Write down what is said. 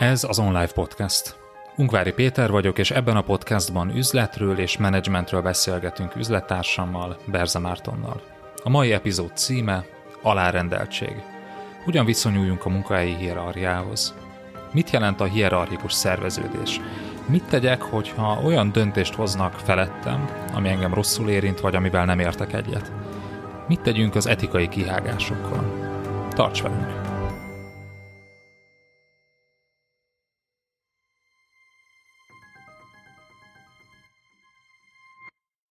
Ez az OnLive Podcast. Ungvári Péter vagyok, és ebben a podcastban üzletről és menedzsmentről beszélgetünk üzlettársammal, Berze Mártonnal. A mai epizód címe Alárendeltség. Hogyan viszonyuljunk a munkahelyi hierarchiához? Mit jelent a hierarchikus szerveződés? Mit tegyek, hogyha olyan döntést hoznak felettem, ami engem rosszul érint, vagy amivel nem értek egyet? Mit tegyünk az etikai kihágásokkal? Tarts velünk!